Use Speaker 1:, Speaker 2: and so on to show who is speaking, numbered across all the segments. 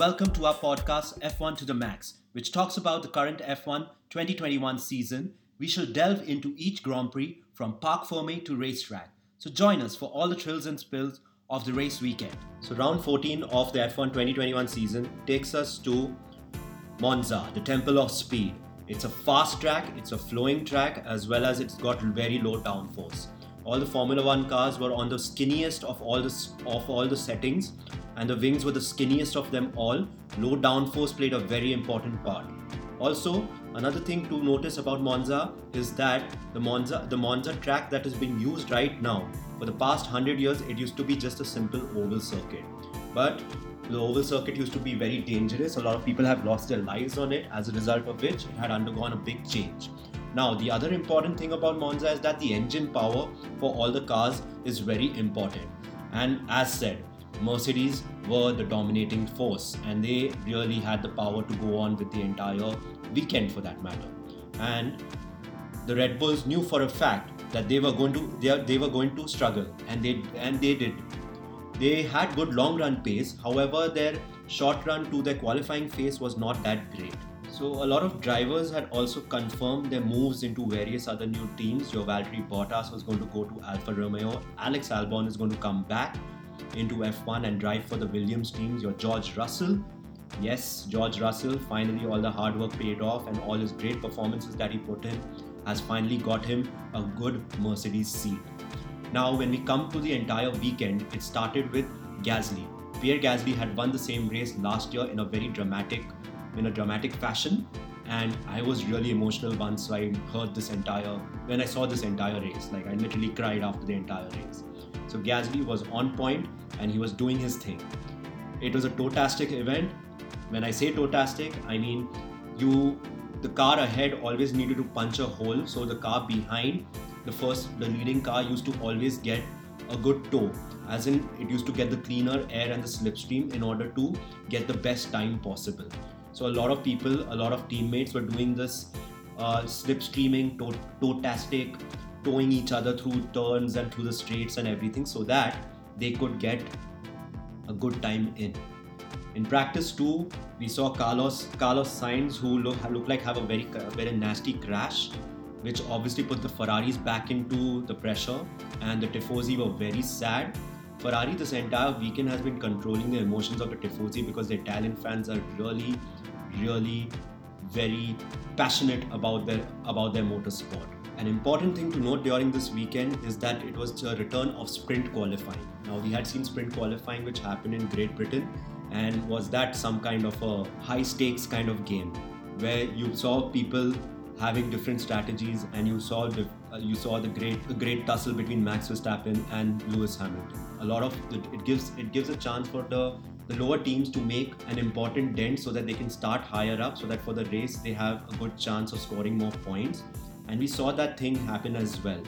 Speaker 1: welcome to our podcast F1 to the Max, which talks about the current F1 2021 season. We shall delve into each Grand Prix from Parc Fermé to racetrack. So join us for all the thrills and spills of the race weekend. So round 14 of the F1 2021 season takes us to Monza, the Temple of Speed. It's a fast track, it's a flowing track, as well as it's got very low downforce. All the Formula One cars were on the skinniest of all the of all the settings, and the wings were the skinniest of them all. Low downforce played a very important part. Also, another thing to notice about Monza is that the Monza the Monza track that is being used right now for the past 100 years it used to be just a simple oval circuit. But the oval circuit used to be very dangerous. A lot of people have lost their lives on it, as a result of which it had undergone a big change. Now, the other important thing about Monza is that the engine power for all the cars is very important. And as said, Mercedes were the dominating force and they really had the power to go on with the entire weekend for that matter. And the Red Bulls knew for a fact that they were going to they, they were going to struggle and they and they did. They had good long run pace, however their short run to their qualifying phase was not that great. So a lot of drivers had also confirmed their moves into various other new teams. Your Valtteri Bottas was going to go to Alfa Romeo. Alex Albon is going to come back into F1 and drive for the Williams teams. Your George Russell. Yes, George Russell, finally all the hard work paid off and all his great performances that he put in has finally got him a good Mercedes seat. Now, when we come to the entire weekend, it started with Gasly. Pierre Gasly had won the same race last year in a very dramatic in a dramatic fashion and I was really emotional once I heard this entire when I saw this entire race. Like I literally cried after the entire race. So Gasly was on point and he was doing his thing. It was a totastic event. When I say totastic, I mean you the car ahead always needed to punch a hole so the car behind the first the leading car used to always get a good toe as in it used to get the cleaner air and the slipstream in order to get the best time possible so a lot of people, a lot of teammates were doing this uh, slipstreaming, to- totastic, towing each other through turns and through the straights and everything, so that they could get a good time in. In practice two, we saw Carlos Carlos Sainz, who look look like have a very very nasty crash, which obviously put the Ferraris back into the pressure, and the Tifosi were very sad Ferrari this entire weekend has been controlling the emotions of the Tifosi because the Italian fans are really, really very passionate about their about their motorsport. An important thing to note during this weekend is that it was the return of sprint qualifying. Now we had seen sprint qualifying which happened in Great Britain and was that some kind of a high stakes kind of game where you saw people having different strategies and you saw the uh, you saw the great great tussle between Max Verstappen and Lewis Hamilton. A lot of it, it gives it gives a chance for the the lower teams to make an important dent so that they can start higher up so that for the race they have a good chance of scoring more points. And we saw that thing happen as well.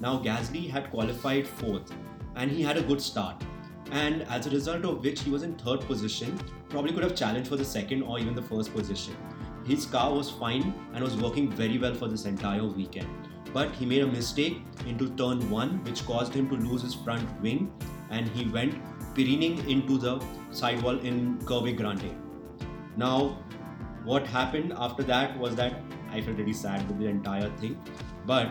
Speaker 1: Now gasly had qualified fourth and he had a good start. And as a result of which he was in third position. Probably could have challenged for the second or even the first position. His car was fine and was working very well for this entire weekend. But he made a mistake into turn 1 which caused him to lose his front wing and he went pirouetting into the sidewall in Curve Grande. Now, what happened after that was that I felt really sad with the entire thing, but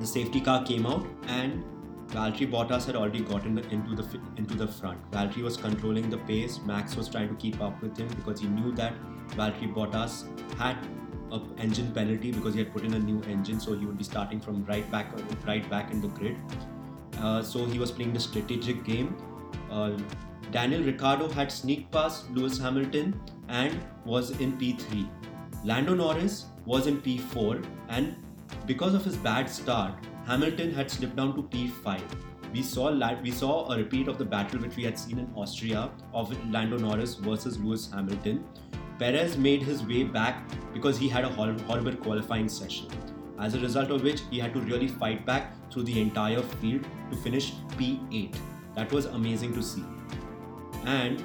Speaker 1: the safety car came out and Valtteri Bottas had already gotten into the into the front. Valtteri was controlling the pace. Max was trying to keep up with him because he knew that Valtteri Bottas had a engine penalty because he had put in a new engine, so he would be starting from right back right back in the grid. Uh, so he was playing the strategic game. Uh, Daniel Ricciardo had sneaked past Lewis Hamilton and was in P3. Lando Norris was in P4, and because of his bad start, Hamilton had slipped down to P5. We saw we saw a repeat of the battle which we had seen in Austria of Lando Norris versus Lewis Hamilton, Perez made his way back because he had a horrible qualifying session. As a result of which, he had to really fight back through the entire field to finish P8. That was amazing to see. And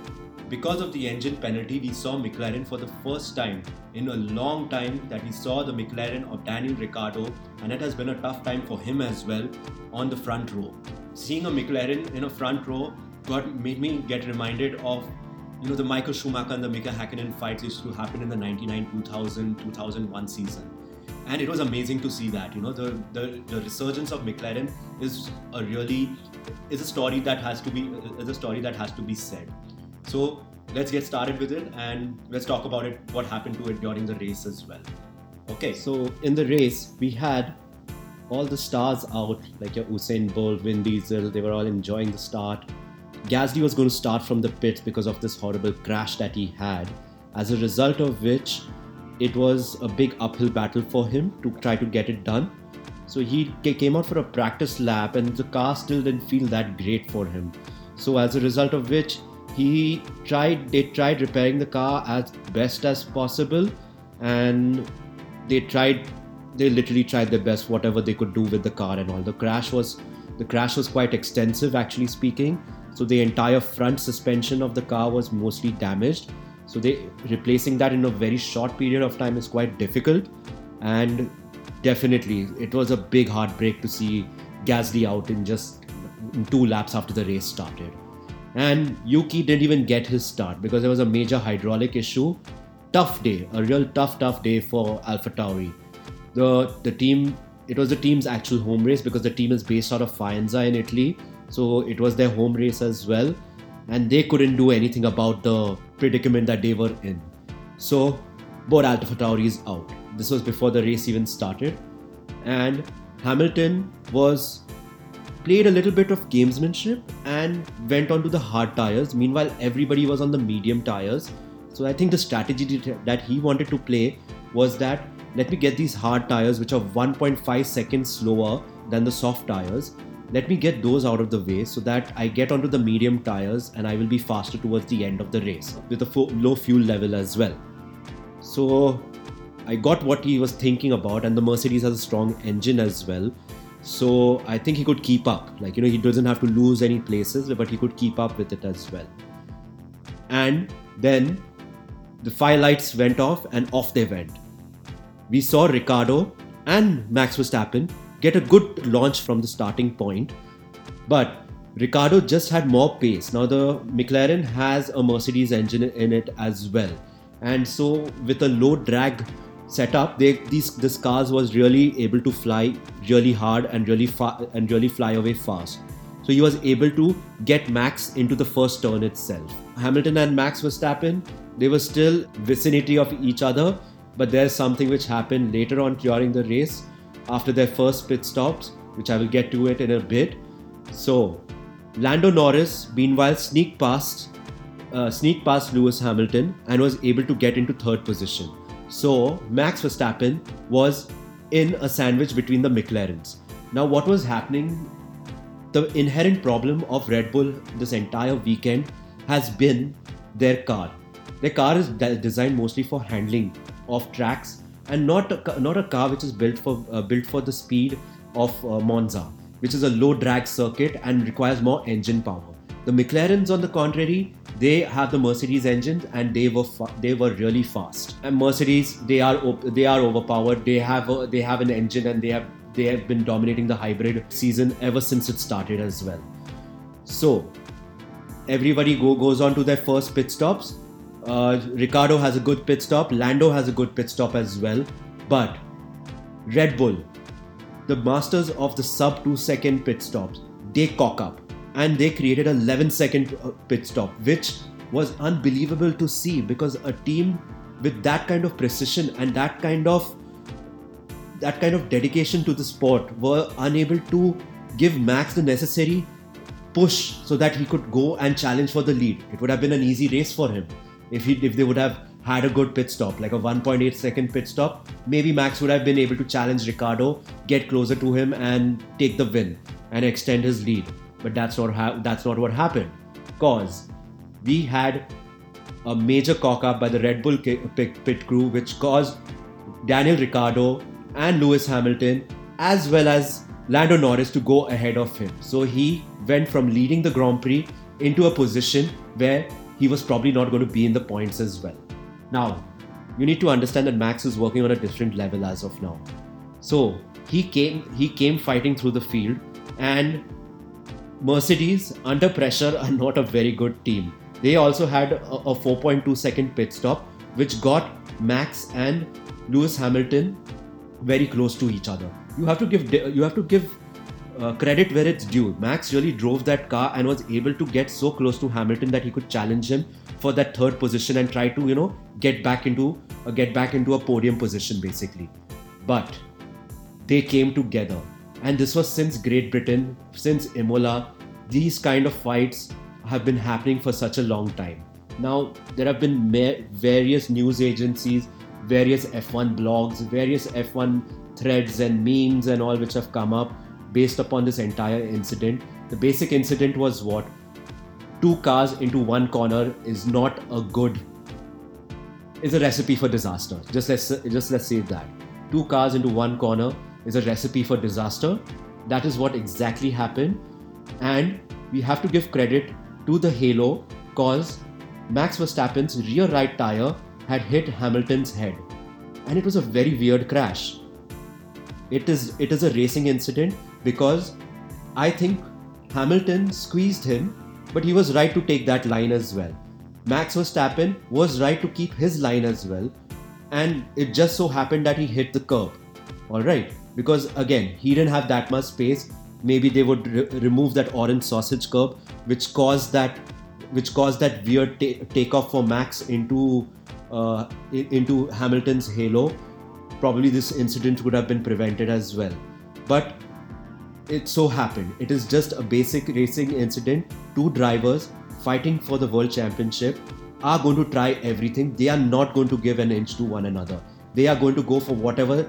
Speaker 1: because of the engine penalty, we saw McLaren for the first time in a long time that we saw the McLaren of Daniel Ricciardo, and it has been a tough time for him as well on the front row. Seeing a McLaren in a front row got made me get reminded of you know, the Michael Schumacher and the Mika Hakkinen fights used to happen in the 99, 2000, 2001 season. And it was amazing to see that. You know, the, the, the resurgence of McLaren is a really is a story that has to be is a story that has to be said. So let's get started with it and let's talk about it. What happened to it during the race as well. Okay, so in the race we had all the stars out, like your Usain Bolt, Vin Diesel. They were all enjoying the start Gasly was going to start from the pits because of this horrible crash that he had, as a result of which it was a big uphill battle for him to try to get it done. So he came out for a practice lap and the car still didn't feel that great for him. So as a result of which he tried they tried repairing the car as best as possible and they tried they literally tried their best whatever they could do with the car and all. The crash was the crash was quite extensive actually speaking so the entire front suspension of the car was mostly damaged so they replacing that in a very short period of time is quite difficult. And definitely it was a big heartbreak to see Gasly out in just two laps after the race started. And Yuki didn't even get his start because there was a major hydraulic issue. Tough day a real tough tough day for AlphaTauri the the team it was the team's actual home race because the team is based out of Faenza in Italy. So it was their home race as well, and they couldn't do anything about the predicament that they were in. So both AlphaTauri is out. This was before the race even started, and Hamilton was played a little bit of gamesmanship and went on to the hard tires. Meanwhile, everybody was on the medium tires. So I think the strategy that he wanted to play was that let me get these hard tires, which are 1.5 seconds slower than the soft tires, let me get those out of the way so that I get onto the medium tires and I will be faster towards the end of the race with a fo- low fuel level as well. So I got what he was thinking about, and the Mercedes has a strong engine as well. So I think he could keep up. Like, you know, he doesn't have to lose any places, but he could keep up with it as well. And then the fire lights went off and off they went. We saw Ricciardo and Max Verstappen get a good launch from the starting point. But Ricciardo just had more pace. Now the McLaren has a Mercedes engine in it as well, and so with a low drag setup, they these this cars was really able to fly really hard and really fa- and really fly away fast. So he was able to get Max into the first turn itself. Hamilton and Max Verstappen, they were still vicinity of each other, but there's something which happened later on during the race after their first pit stops, which I will get to it in a bit. So, Lando Norris, meanwhile, sneaked past, uh, sneaked past Lewis Hamilton and was able to get into third position. So, Max Verstappen was in a sandwich between the McLarens. Now, what was happening? The inherent problem of Red Bull this entire weekend has been their car. Their car is de- designed mostly for handling of tracks and not a, not a car which is built for uh, built for the speed of uh, Monza, which is a low drag circuit and requires more engine power. The McLarens, on the contrary, they have the Mercedes engines and they were fa- they were really fast. And Mercedes, they are op- they are overpowered. They have a, they have an engine and they have they have been dominating the hybrid season ever since it started as well. So everybody go, goes on to their first pit stops uh, Ricciardo has a good pit stop. Lando has a good pit stop as well. But Red Bull, the masters of the sub 2 second pit stops, they cock up and they created a 11 second uh, pit stop, which was unbelievable to see because a team with that kind of precision and that kind of that kind of dedication to the sport were unable to give Max the necessary push so that he could go and challenge for the lead. It would have been an easy race for him if he if they would have had a good pit stop, like a 1.8 second pit stop, maybe Max would have been able to challenge Ricciardo, get closer to him, and take the win and extend his lead. But that's not ha- that's not what happened, cause we had a major cock up by the Red Bull pit crew, which caused Daniel Ricciardo and Lewis Hamilton, as well as Lando Norris, to go ahead of him. So he went from leading the Grand Prix into a position where he was probably not going to be in the points as well. Now, you need to understand that Max is working on a different level as of now. So he came he came fighting through the field and Mercedes under pressure are not a very good team. They also had a, a 4.2 second pit stop, which got Max and Lewis Hamilton very close to each other. You have to give you have to give uh, credit where it's due. Max really drove that car and was able to get so close to Hamilton that he could challenge him for that third position and try to you know get back into uh, get back into a podium position basically. But they came together, and this was since Great Britain, since Imola. These kind of fights have been happening for such a long time. Now there have been ma- various news agencies, various F1 blogs, various F1 threads and memes and all which have come up based upon this entire incident. The basic incident was what? Two cars into one corner is not a good is a recipe for disaster. Just let's just let's say that. Two cars into one corner is a recipe for disaster. That is what exactly happened. And we have to give credit to the halo cause Max Verstappen's rear right tire had hit Hamilton's head. And it was a very weird crash. It is it is a racing incident because I think Hamilton squeezed him, but he was right to take that line as well. Max Verstappen was right to keep his line as well, and it just so happened that he hit the curb. All right, because again, he didn't have that much space. Maybe they would re- remove that orange sausage curb, which caused that, which caused that weird ta- takeoff for Max into uh, into Hamilton's halo. Probably this incident would have been prevented as well. But it so happened. It is just a basic racing incident. Two drivers fighting for the world championship are going to try everything. They are not going to give an inch to one another. They are going to go for whatever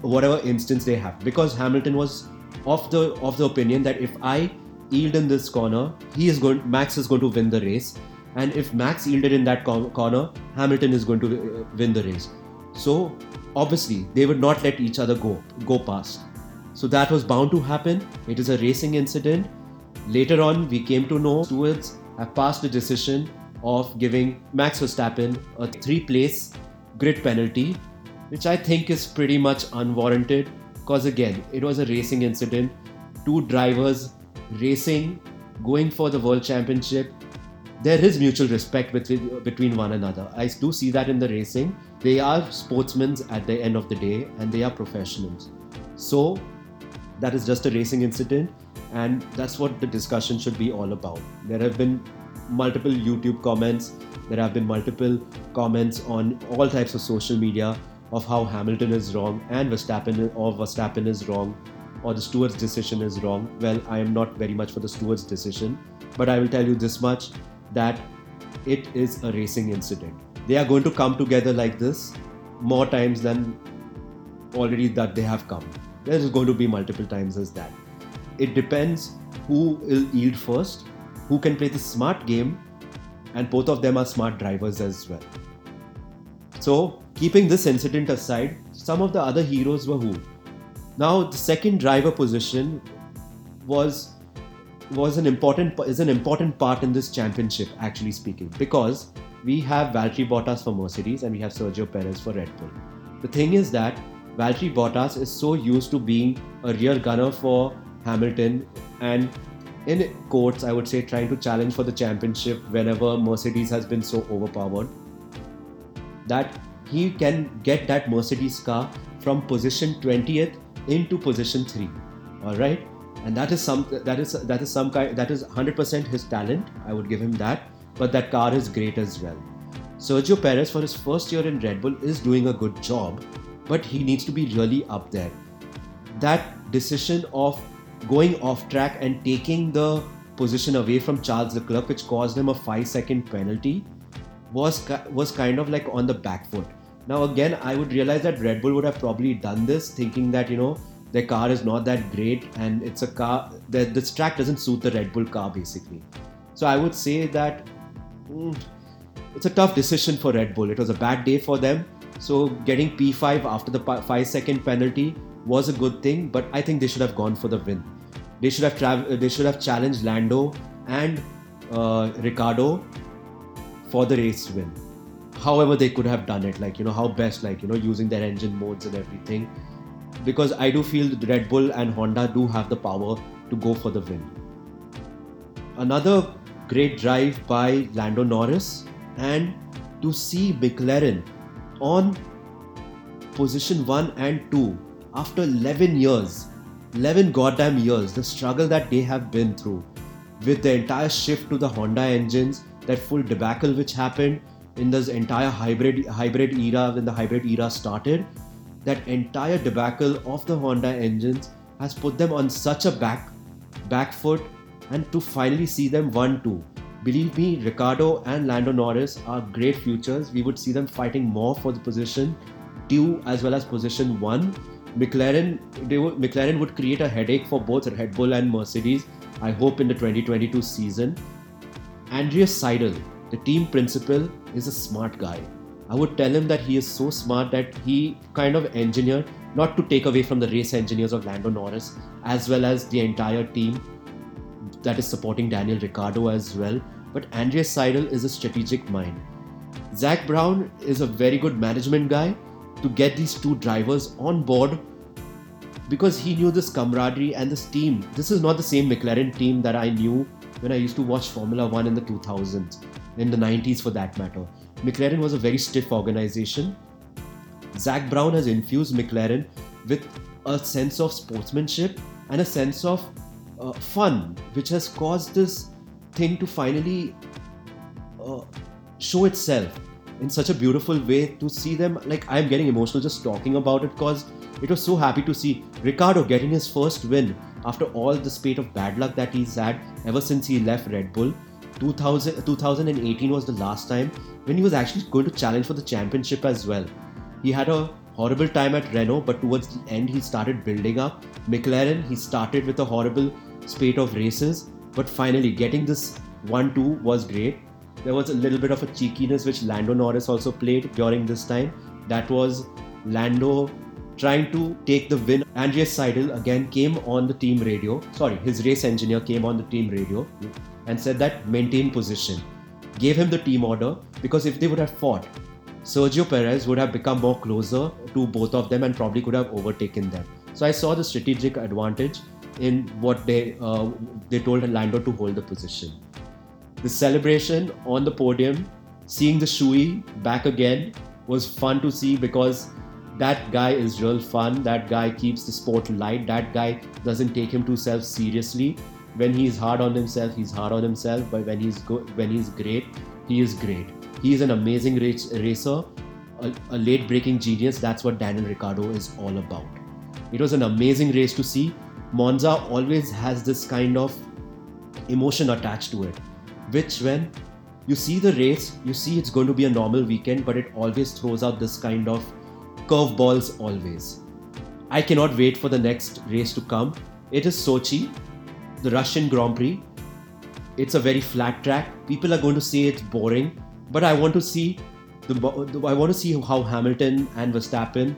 Speaker 1: whatever instance they have. Because Hamilton was of the of the opinion that if I yield in this corner, he is going Max is going to win the race. And if Max yielded in that corner, Hamilton is going to uh, win the race. So obviously they would not let each other go go past. So that was bound to happen. It is a racing incident. Later on, we came to know stewards have passed the decision of giving Max Verstappen a three place grid penalty, which I think is pretty much unwarranted because, again, it was a racing incident. Two drivers racing, going for the world championship. There is mutual respect between, between one another. I do see that in the racing. They are sportsmen at the end of the day and they are professionals. So that is just a racing incident and that's what the discussion should be all about there have been multiple youtube comments there have been multiple comments on all types of social media of how hamilton is wrong and verstappen or verstappen is wrong or the steward's decision is wrong well i am not very much for the steward's decision but i will tell you this much that it is a racing incident they are going to come together like this more times than already that they have come there's going to be multiple times as that. It depends who will yield first, who can play the smart game, and both of them are smart drivers as well. So, keeping this incident aside, some of the other heroes were who? Now, the second driver position was was an important is an important part in this championship, actually speaking, because we have Valtteri Bottas for Mercedes and we have Sergio Perez for Red Bull. The thing is that Valtteri Bottas is so used to being a rear gunner for Hamilton and in quotes, I would say, trying to challenge for the championship whenever Mercedes has been so overpowered, that he can get that Mercedes car from position 20th into position 3. All right, and that is some that is that is some kind that is 100% his talent. I would give him that, but that car is great as well. Sergio Perez, for his first year in Red Bull, is doing a good job, but he needs to be really up there. That decision of going off track and taking the position away from Charles Leclerc, which caused him a five second penalty, was was kind of like on the back foot. Now again, I would realize that Red Bull would have probably done this, thinking that you know their car is not that great and it's a car that this track doesn't suit the Red Bull car basically. So I would say that mm, it's a tough decision for Red Bull. It was a bad day for them so getting P5 after the five second penalty was a good thing, but I think they should have gone for the win. They should have tra- they should have challenged Lando and uh, Ricciardo for the race win. However, they could have done it, like you know how best, like you know using their engine modes and everything. Because I do feel Red Bull and Honda do have the power to go for the win. Another great drive by Lando Norris and to see McLaren on position 1 and 2 after 11 years 11 goddamn years the struggle that they have been through with the entire shift to the Honda engines that full debacle which happened in this entire hybrid hybrid era when the hybrid era started that entire debacle of the Honda engines has put them on such a back back foot and to finally see them 1-2 believe me Ricciardo and Lando Norris are great futures. We would see them fighting more for the position 2 as well as position 1 McLaren would, McLaren would create a headache for both Red Bull and Mercedes I hope in the 2022 season. Andreas Seidl, the team principal is a smart guy I would tell him that he is so smart that he kind of engineered, not to take away from the race engineers of Lando Norris, as well as the entire team that is supporting Daniel Ricciardo as well. But Andreas Seidl is a strategic mind. Zak Brown is a very good management guy to get these two drivers on board because he knew this camaraderie and this team. This is not the same McLaren team that I knew when I used to watch Formula One in the 2000s, in the 90s for that matter. McLaren was a very stiff organization. Zak Brown has infused McLaren with a sense of sportsmanship and a sense of uh, fun, which has caused this thing to finally uh, show itself in such a beautiful way to see them like i'm getting emotional just talking about it because it was so happy to see Ricciardo getting his first win after all the spate of bad luck that he's had ever since he left red bull 2000, 2018 was the last time when he was actually going to challenge for the championship as well. He had a horrible time at Renault, but towards the end, he started building up. McLaren, he started with a horrible spate of races, but finally getting this 1 2 was great. There was a little bit of a cheekiness which Lando Norris also played during this time. That was Lando trying to take the win. Andreas Seidl again came on the team radio. Sorry, his race engineer came on the team radio and said that maintain position. Gave him the team order because if they would have fought, Sergio Perez would have become more closer to both of them and probably could have overtaken them. So I saw the strategic advantage in what they uh, they told Lando to hold the position. The celebration on the podium, seeing the shoey back again, was fun to see because that guy is real fun. That guy keeps the sport light. That guy doesn't take him too self seriously when he's hard on himself, he's hard on himself. But when he's good, when he's great, he is great. He is an amazing race, racer, a, a late-breaking genius. That's what Daniel Ricciardo is all about. It was an amazing race to see. Monza always has this kind of emotion attached to it, which when you see the race, you see it's going to be a normal weekend, but it always throws out this kind of curveballs always. I cannot wait for the next race to come. It is Sochi, the Russian Grand Prix. It's a very flat track. People are going to say it's boring, but I want to see the, I want to see how Hamilton and Verstappen,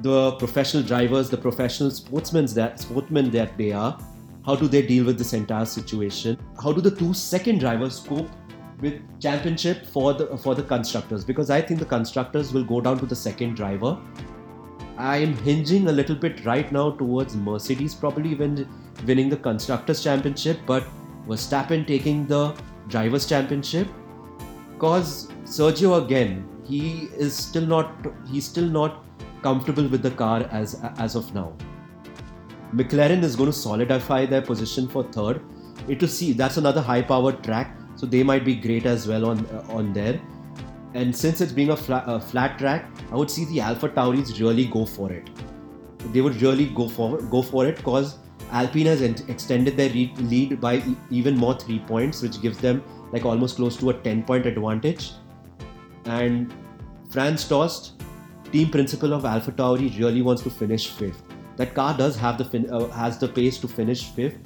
Speaker 1: the professional drivers, the professional sportsmen that sportsmen that they are, how do they deal with this entire situation? How do the two second drivers cope with championship for the for the constructors? Because I think the constructors will go down to the second driver. I am hinging a little bit right now towards Mercedes probably when winning the Constructors' Championship, but Verstappen taking the Drivers' Championship. Cause Sergio again, he is still not he's still not comfortable with the car as as of now. McLaren is going to solidify their position for third. It will see that's another high-powered track, so they might be great as well on on there. And since it's being a, flat, a flat track, I would see the Alpha Tauris really go for it. They would really go for go for it because Alpine has extended their lead by even more three points, which gives them like almost close to a 10 point advantage. And Franz Tost, team principal of Alpha Tauri, really wants to finish fifth. That car does have the fin- uh, has the pace to finish fifth.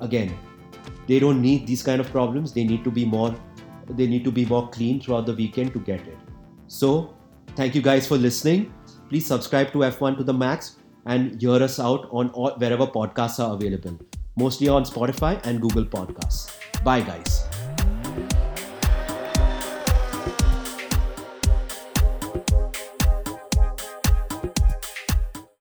Speaker 1: Again, they don't need these kind of problems. They need to be more they need to be more clean throughout the weekend to get it. So, thank you guys for listening. Please subscribe to F1 to the max and hear us out on all, wherever podcasts are available, mostly on Spotify and Google Podcasts. Bye, guys.